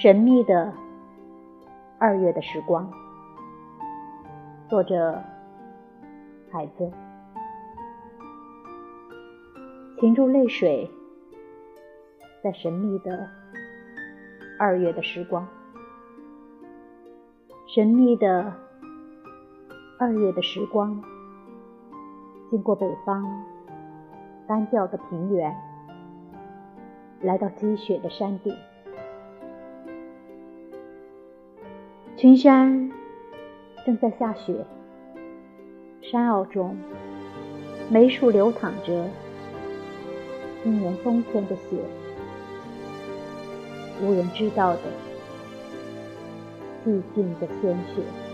神秘的二月的时光，作者海子，噙住泪水，在神秘的二月的时光，神秘的二月的时光，经过北方单调的平原，来到积雪的山顶。群山正在下雪，山坳中梅树流淌着今年冬天的雪，无人知道的寂静的鲜血。